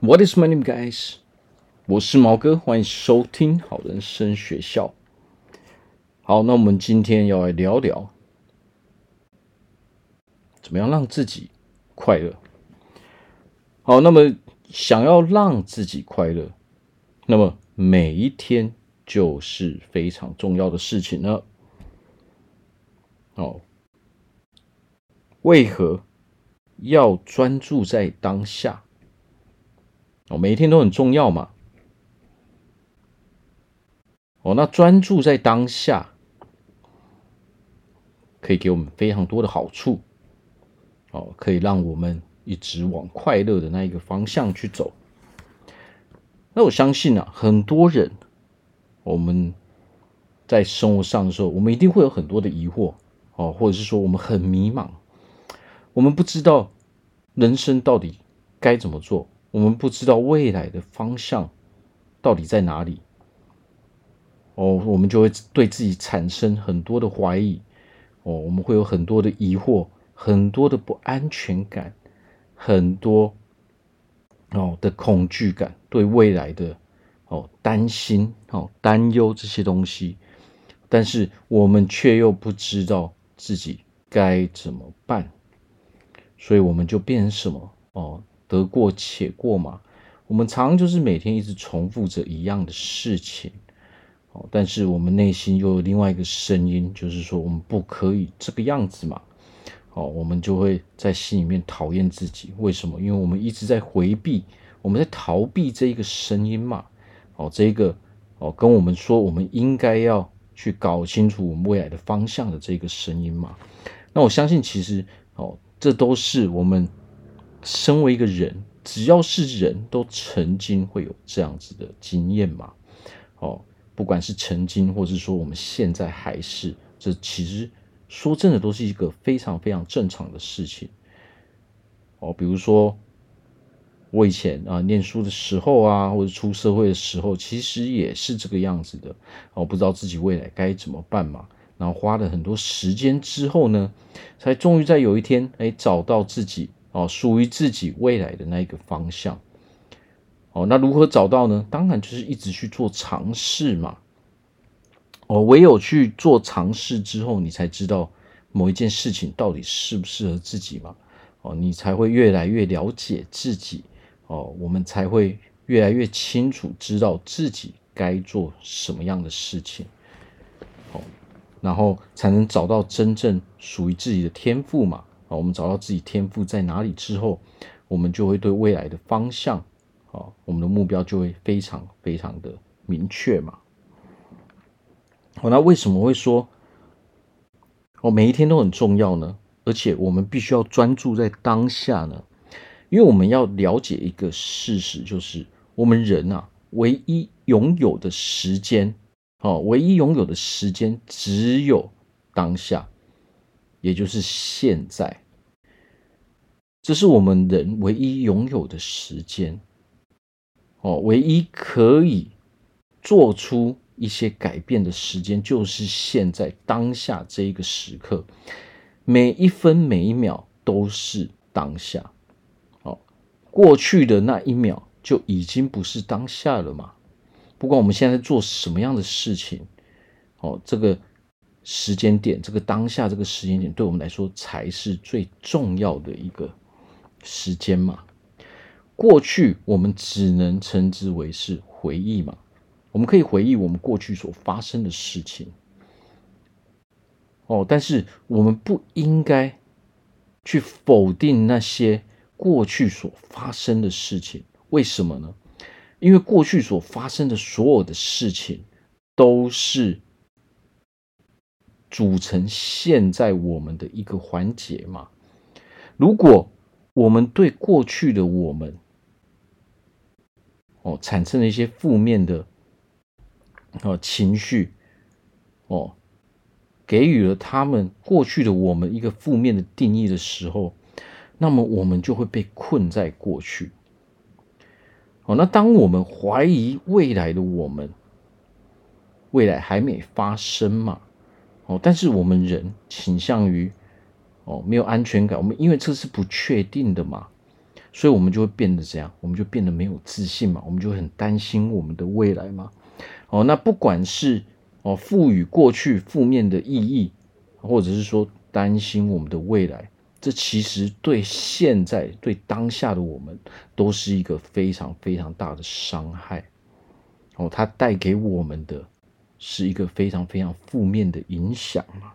What is my name, guys？我是毛哥，欢迎收听好人生学校。好，那我们今天要来聊聊，怎么样让自己快乐。好，那么想要让自己快乐，那么每一天就是非常重要的事情了。哦，为何要专注在当下？哦，每一天都很重要嘛。哦，那专注在当下，可以给我们非常多的好处。哦，可以让我们一直往快乐的那一个方向去走。那我相信啊，很多人我们在生活上的时候，我们一定会有很多的疑惑哦，或者是说我们很迷茫，我们不知道人生到底该怎么做。我们不知道未来的方向到底在哪里，哦，我们就会对自己产生很多的怀疑，哦，我们会有很多的疑惑，很多的不安全感，很多哦的恐惧感，对未来的哦担心、哦担忧这些东西，但是我们却又不知道自己该怎么办，所以我们就变成什么？哦？得过且过嘛，我们常就是每天一直重复着一样的事情，哦，但是我们内心又有另外一个声音，就是说我们不可以这个样子嘛，哦，我们就会在心里面讨厌自己。为什么？因为我们一直在回避，我们在逃避这一个声音嘛，哦，这一个哦跟我们说我们应该要去搞清楚我们未来的方向的这个声音嘛。那我相信其实哦，这都是我们。身为一个人，只要是人都曾经会有这样子的经验嘛，哦，不管是曾经，或是说我们现在还是，这其实说真的都是一个非常非常正常的事情。哦，比如说我以前啊念书的时候啊，或者出社会的时候，其实也是这个样子的。哦，不知道自己未来该怎么办嘛，然后花了很多时间之后呢，才终于在有一天，哎，找到自己。哦，属于自己未来的那一个方向。哦，那如何找到呢？当然就是一直去做尝试嘛。哦，唯有去做尝试之后，你才知道某一件事情到底适不适合自己嘛。哦，你才会越来越了解自己。哦，我们才会越来越清楚知道自己该做什么样的事情。哦，然后才能找到真正属于自己的天赋嘛。啊，我们找到自己天赋在哪里之后，我们就会对未来的方向，啊，我们的目标就会非常非常的明确嘛。好，那为什么会说，哦，每一天都很重要呢？而且我们必须要专注在当下呢？因为我们要了解一个事实，就是我们人啊，唯一拥有的时间，哦，唯一拥有的时间只有当下。也就是现在，这是我们人唯一拥有的时间，哦，唯一可以做出一些改变的时间，就是现在当下这一个时刻，每一分每一秒都是当下，哦，过去的那一秒就已经不是当下了嘛。不管我们现在做什么样的事情，哦，这个。时间点，这个当下这个时间点，对我们来说才是最重要的一个时间嘛。过去我们只能称之为是回忆嘛，我们可以回忆我们过去所发生的事情。哦，但是我们不应该去否定那些过去所发生的事情。为什么呢？因为过去所发生的所有的事情都是。组成现在我们的一个环节嘛。如果我们对过去的我们，哦，产生了一些负面的哦情绪，哦，给予了他们过去的我们一个负面的定义的时候，那么我们就会被困在过去。哦，那当我们怀疑未来的我们，未来还没发生嘛？哦，但是我们人倾向于哦没有安全感，我们因为这是不确定的嘛，所以我们就会变得怎样？我们就变得没有自信嘛，我们就很担心我们的未来嘛。哦，那不管是哦赋予过去负面的意义，或者是说担心我们的未来，这其实对现在、对当下的我们，都是一个非常非常大的伤害。哦，它带给我们的是一个非常非常负面的影响嘛。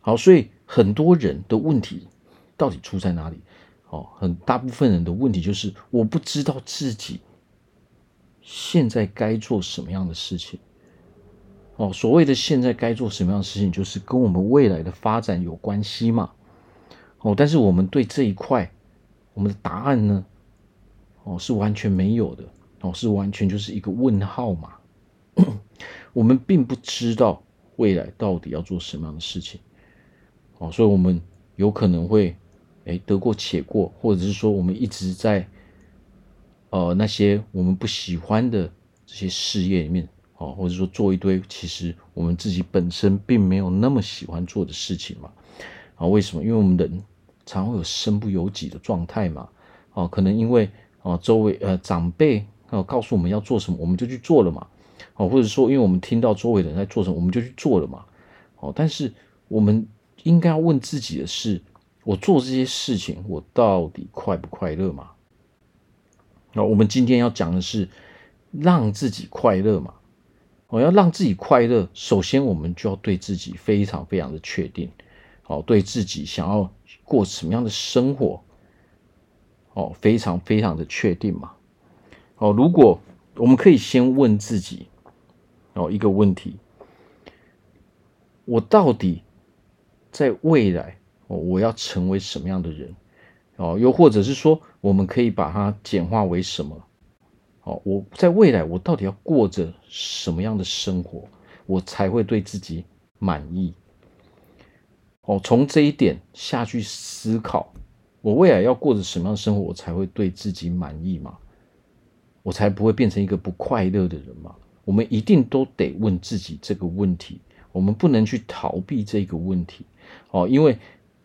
好，所以很多人的问题到底出在哪里？哦，很大部分人的问题就是我不知道自己现在该做什么样的事情。哦，所谓的现在该做什么样的事情，就是跟我们未来的发展有关系嘛。哦，但是我们对这一块，我们的答案呢？哦，是完全没有的。哦，是完全就是一个问号嘛。我们并不知道未来到底要做什么样的事情。哦，所以我们有可能会，哎，得过且过，或者是说，我们一直在，呃，那些我们不喜欢的这些事业里面，哦，或者说做一堆其实我们自己本身并没有那么喜欢做的事情嘛。啊，为什么？因为我们人常会有身不由己的状态嘛。哦，可能因为哦，周围呃长辈哦告诉我们要做什么，我们就去做了嘛。哦，或者说，因为我们听到周围的人在做什么，我们就去做了嘛。哦，但是我们。应该要问自己的是：我做这些事情，我到底快不快乐嘛？那我们今天要讲的是让自己快乐嘛？我要让自己快乐，首先我们就要对自己非常非常的确定，哦，对自己想要过什么样的生活，哦，非常非常的确定嘛？哦，如果我们可以先问自己，哦，一个问题：我到底？在未来，哦，我要成为什么样的人？哦，又或者是说，我们可以把它简化为什么？哦，我在未来，我到底要过着什么样的生活，我才会对自己满意？哦，从这一点下去思考，我未来要过着什么样的生活，我才会对自己满意嘛？我才不会变成一个不快乐的人嘛？我们一定都得问自己这个问题，我们不能去逃避这个问题。哦，因为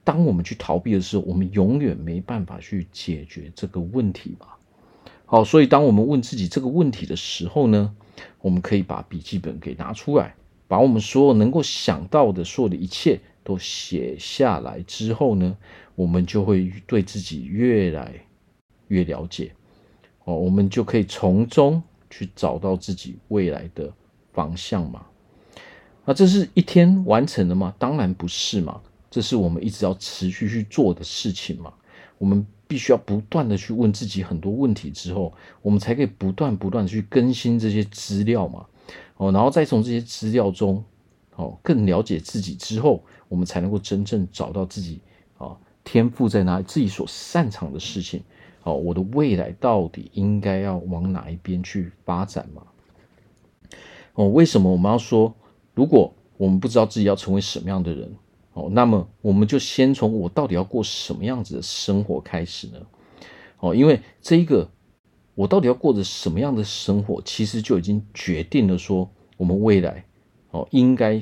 当我们去逃避的时候，我们永远没办法去解决这个问题嘛。好，所以当我们问自己这个问题的时候呢，我们可以把笔记本给拿出来，把我们所有能够想到的所有的一切都写下来之后呢，我们就会对自己越来越了解。哦，我们就可以从中去找到自己未来的方向嘛。那这是一天完成的吗？当然不是嘛，这是我们一直要持续去做的事情嘛。我们必须要不断的去问自己很多问题之后，我们才可以不断不断的去更新这些资料嘛。哦，然后再从这些资料中，哦，更了解自己之后，我们才能够真正找到自己啊，天赋在哪里，自己所擅长的事情。哦，我的未来到底应该要往哪一边去发展嘛？哦，为什么我们要说？如果我们不知道自己要成为什么样的人，哦，那么我们就先从我到底要过什么样子的生活开始呢？哦，因为这一个我到底要过着什么样的生活，其实就已经决定了说我们未来哦应该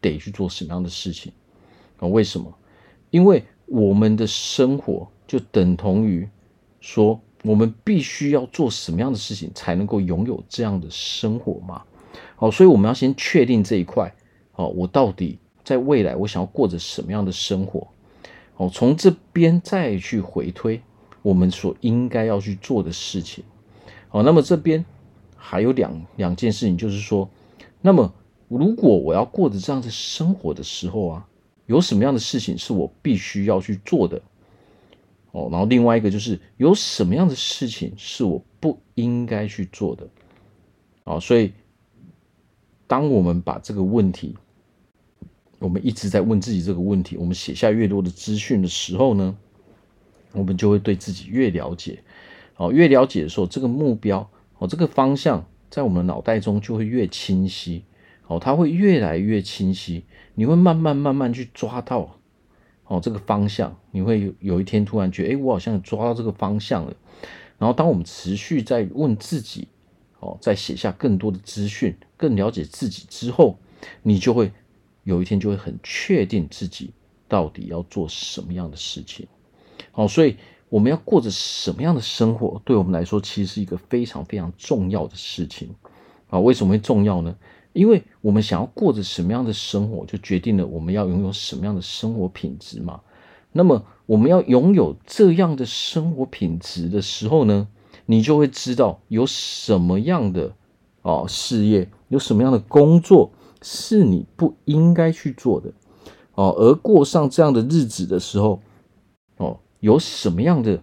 得去做什么样的事情。啊，为什么？因为我们的生活就等同于说我们必须要做什么样的事情才能够拥有这样的生活吗。好，所以我们要先确定这一块。好，我到底在未来我想要过着什么样的生活？好，从这边再去回推我们所应该要去做的事情。好，那么这边还有两两件事情，就是说，那么如果我要过着这样的生活的时候啊，有什么样的事情是我必须要去做的？哦，然后另外一个就是有什么样的事情是我不应该去做的？好，所以。当我们把这个问题，我们一直在问自己这个问题，我们写下越多的资讯的时候呢，我们就会对自己越了解。哦，越了解的时候，这个目标哦，这个方向在我们脑袋中就会越清晰。哦，它会越来越清晰，你会慢慢慢慢去抓到哦这个方向。你会有一天突然觉得，哎，我好像抓到这个方向了。然后，当我们持续在问自己。哦，在写下更多的资讯，更了解自己之后，你就会有一天就会很确定自己到底要做什么样的事情。好，所以我们要过着什么样的生活，对我们来说其实是一个非常非常重要的事情啊。为什么会重要呢？因为我们想要过着什么样的生活，就决定了我们要拥有什么样的生活品质嘛。那么我们要拥有这样的生活品质的时候呢，你就会知道有什么样的哦事业，有什么样的工作是你不应该去做的哦，而过上这样的日子的时候，哦，有什么样的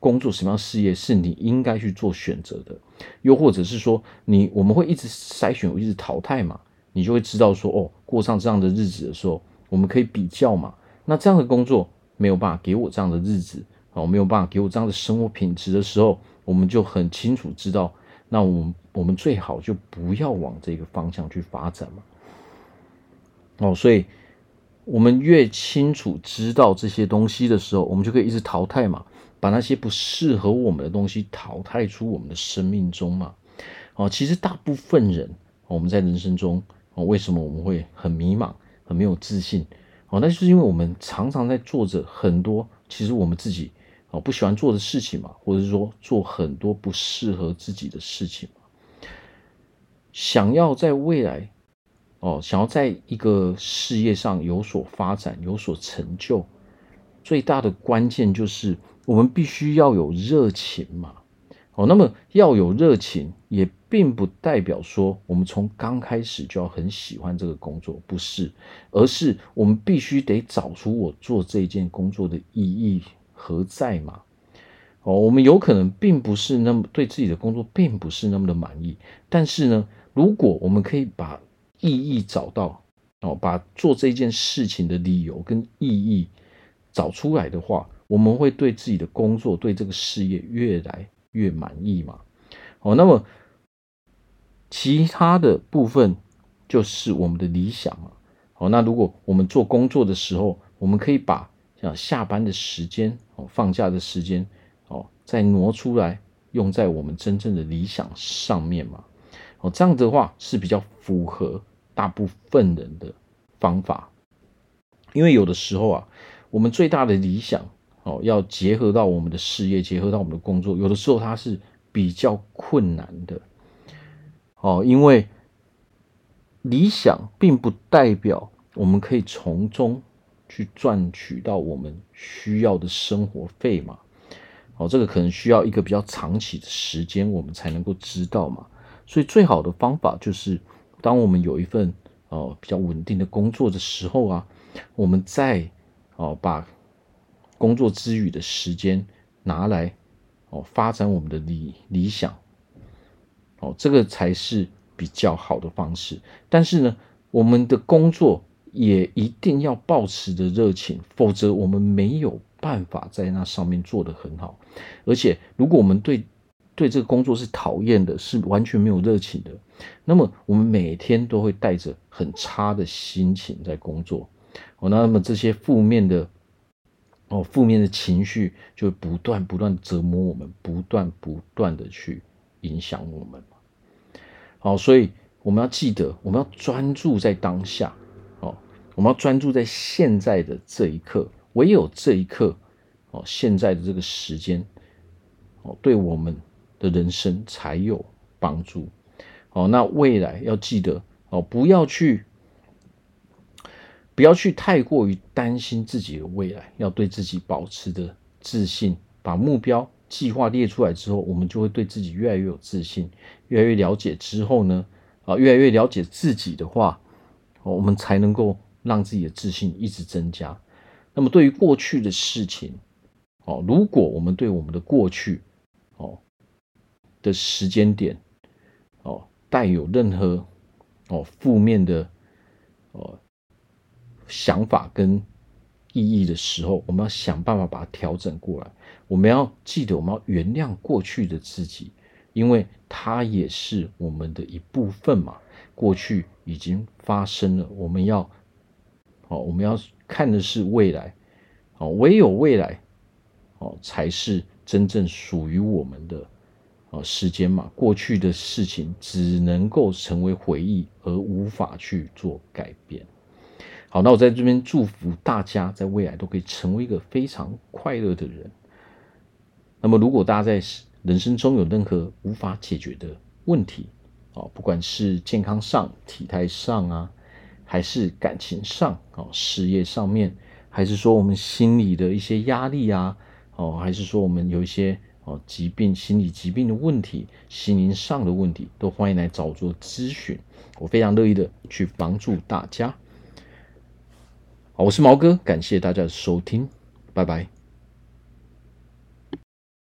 工作、什么样事业是你应该去做选择的？又或者是说，你我们会一直筛选，一直淘汰嘛？你就会知道说，哦，过上这样的日子的时候，我们可以比较嘛？那这样的工作。没有办法给我这样的日子，哦，没有办法给我这样的生活品质的时候，我们就很清楚知道，那我们我们最好就不要往这个方向去发展嘛。哦，所以我们越清楚知道这些东西的时候，我们就可以一直淘汰嘛，把那些不适合我们的东西淘汰出我们的生命中嘛。哦，其实大部分人，我们在人生中，哦，为什么我们会很迷茫、很没有自信？哦，那就是因为我们常常在做着很多其实我们自己哦不喜欢做的事情嘛，或者是说做很多不适合自己的事情嘛。想要在未来哦，想要在一个事业上有所发展、有所成就，最大的关键就是我们必须要有热情嘛。哦，那么要有热情，也并不代表说我们从刚开始就要很喜欢这个工作，不是，而是我们必须得找出我做这件工作的意义何在嘛。哦，我们有可能并不是那么对自己的工作并不是那么的满意，但是呢，如果我们可以把意义找到，哦，把做这件事情的理由跟意义找出来的话，我们会对自己的工作，对这个事业越来越满意嘛？哦，那么其他的部分就是我们的理想嘛。哦，那如果我们做工作的时候，我们可以把像下班的时间、哦放假的时间，哦再挪出来用在我们真正的理想上面嘛。哦，这样的话是比较符合大部分人的方法，因为有的时候啊，我们最大的理想。哦，要结合到我们的事业，结合到我们的工作，有的时候它是比较困难的。哦，因为理想并不代表我们可以从中去赚取到我们需要的生活费嘛。哦，这个可能需要一个比较长期的时间，我们才能够知道嘛。所以最好的方法就是，当我们有一份哦比较稳定的工作的时候啊，我们再哦把。工作之余的时间拿来哦发展我们的理理想哦，这个才是比较好的方式。但是呢，我们的工作也一定要抱持着热情，否则我们没有办法在那上面做得很好。而且，如果我们对对这个工作是讨厌的，是完全没有热情的，那么我们每天都会带着很差的心情在工作哦。那么这些负面的。哦，负面的情绪就会不断不断折磨我们，不断不断的去影响我们。好，所以我们要记得，我们要专注在当下。哦，我们要专注在现在的这一刻，唯有这一刻，哦，现在的这个时间，哦，对我们的人生才有帮助。哦，那未来要记得，哦，不要去。不要去太过于担心自己的未来，要对自己保持的自信。把目标计划列出来之后，我们就会对自己越来越有自信，越来越了解之后呢，啊，越来越了解自己的话，我们才能够让自己的自信一直增加。那么对于过去的事情，哦，如果我们对我们的过去，哦的时间点，哦带有任何哦负面的，哦。想法跟意义的时候，我们要想办法把它调整过来。我们要记得，我们要原谅过去的自己，因为它也是我们的一部分嘛。过去已经发生了，我们要哦，我们要看的是未来哦，唯有未来哦，才是真正属于我们的哦时间嘛。过去的事情只能够成为回忆，而无法去做改变。好，那我在这边祝福大家在未来都可以成为一个非常快乐的人。那么，如果大家在人生中有任何无法解决的问题，哦，不管是健康上、体态上啊，还是感情上、哦，事业上面，还是说我们心理的一些压力啊，哦，还是说我们有一些哦疾病、心理疾病的问题、心灵上的问题，都欢迎来找我做咨询，我非常乐意的去帮助大家。我是毛哥，感谢大家的收听，拜拜。